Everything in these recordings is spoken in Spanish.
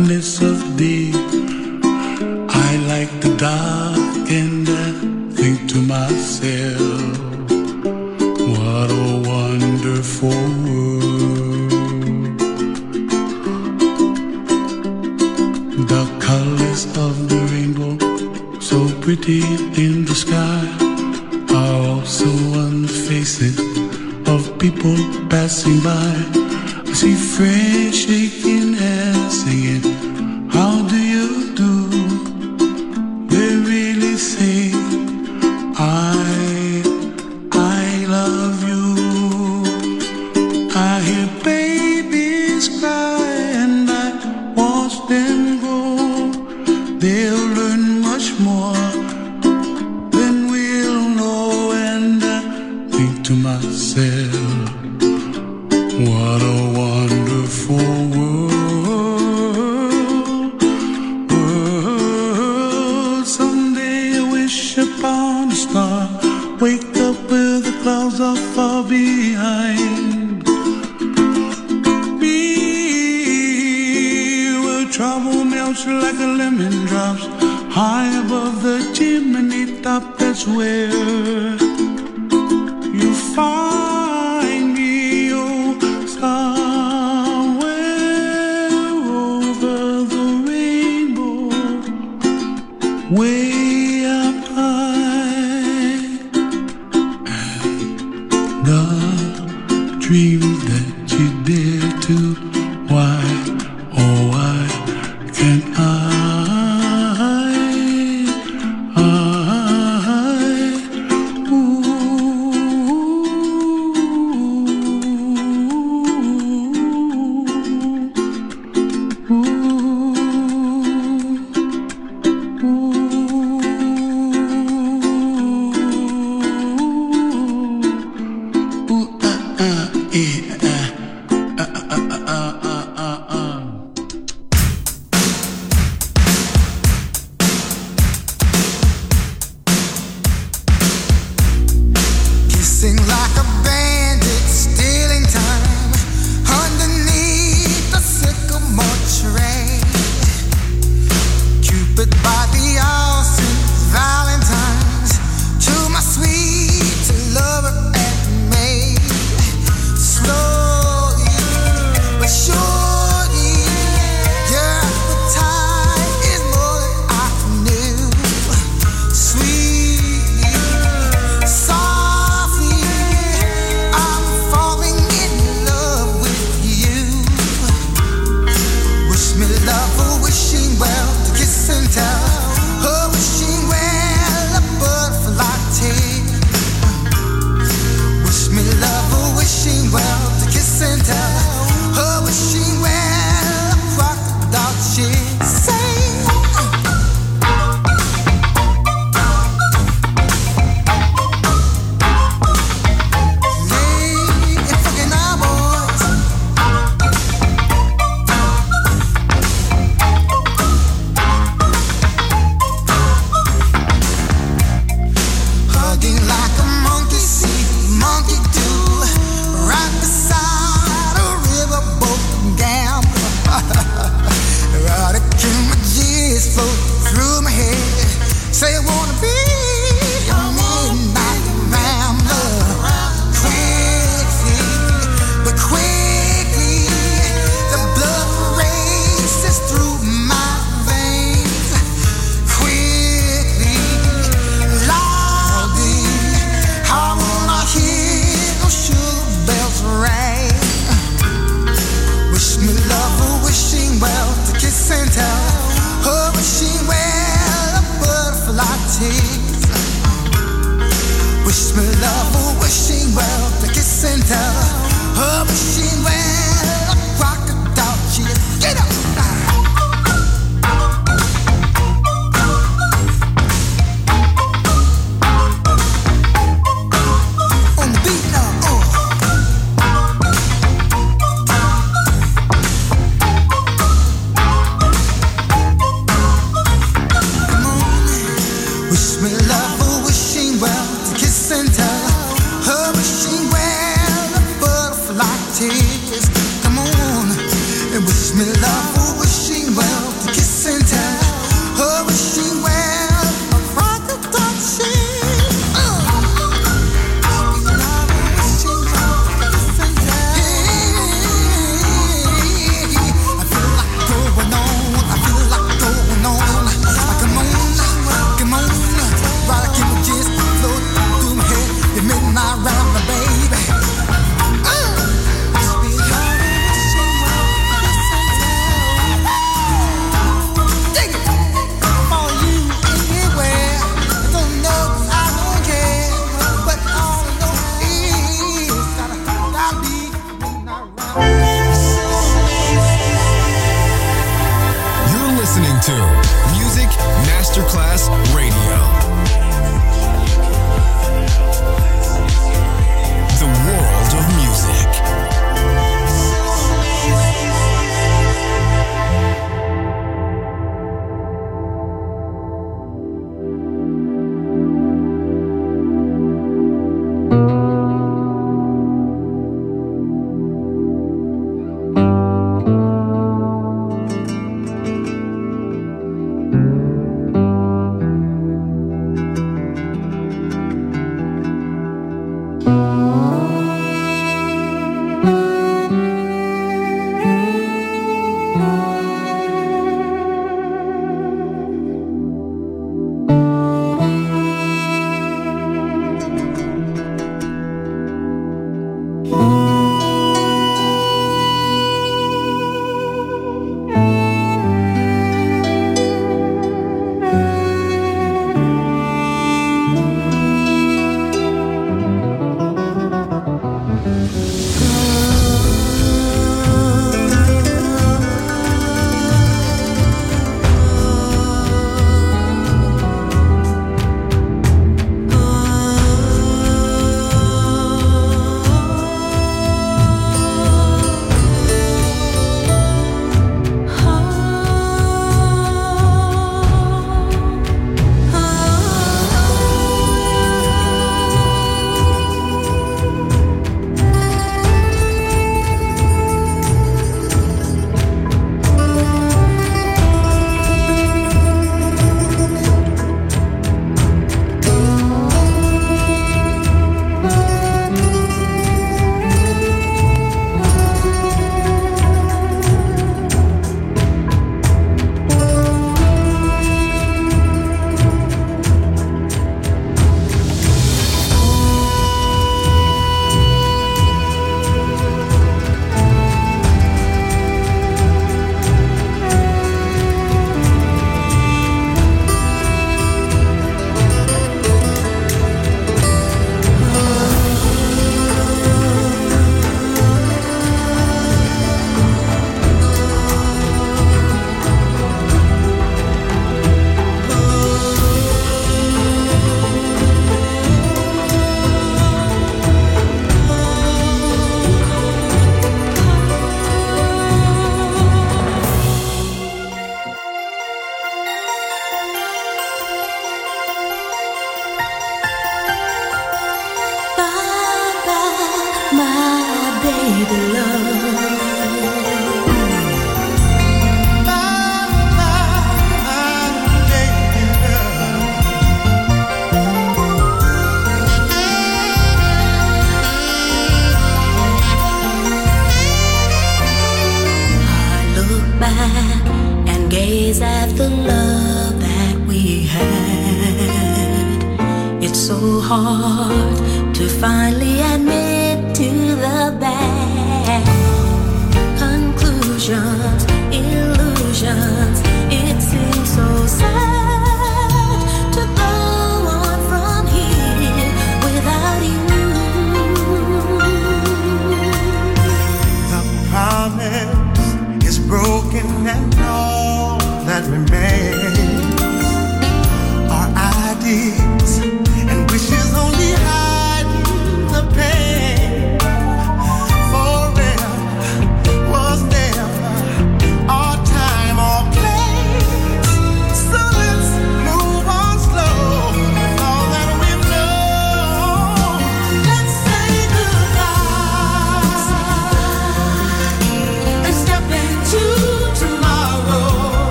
darkness of deep. I like the dark and I think to myself, what a wonderful world. The colors of the rainbow, so pretty in the sky, are also on the faces of people passing by. I see friendship. to myself.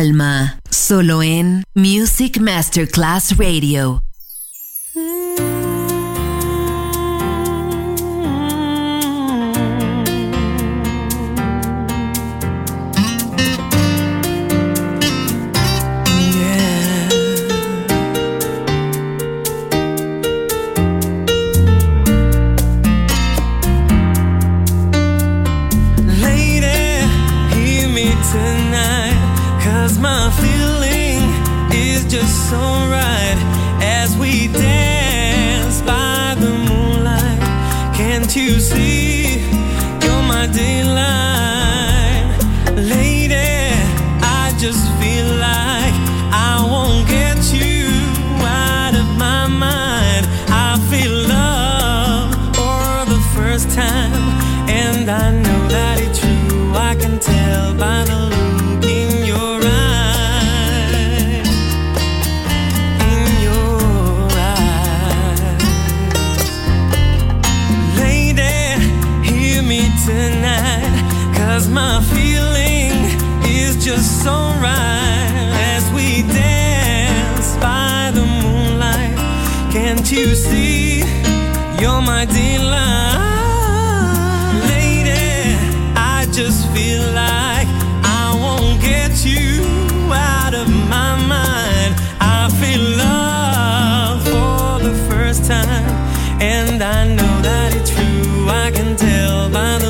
Alma. Solo en Music Masterclass Radio. Cause my feeling is just so right as we dance by the moonlight. Can't you see? You're my delight, lady. I just feel like I won't get you out of my mind. I feel love for the first time, and I know that it's true. I can tell by the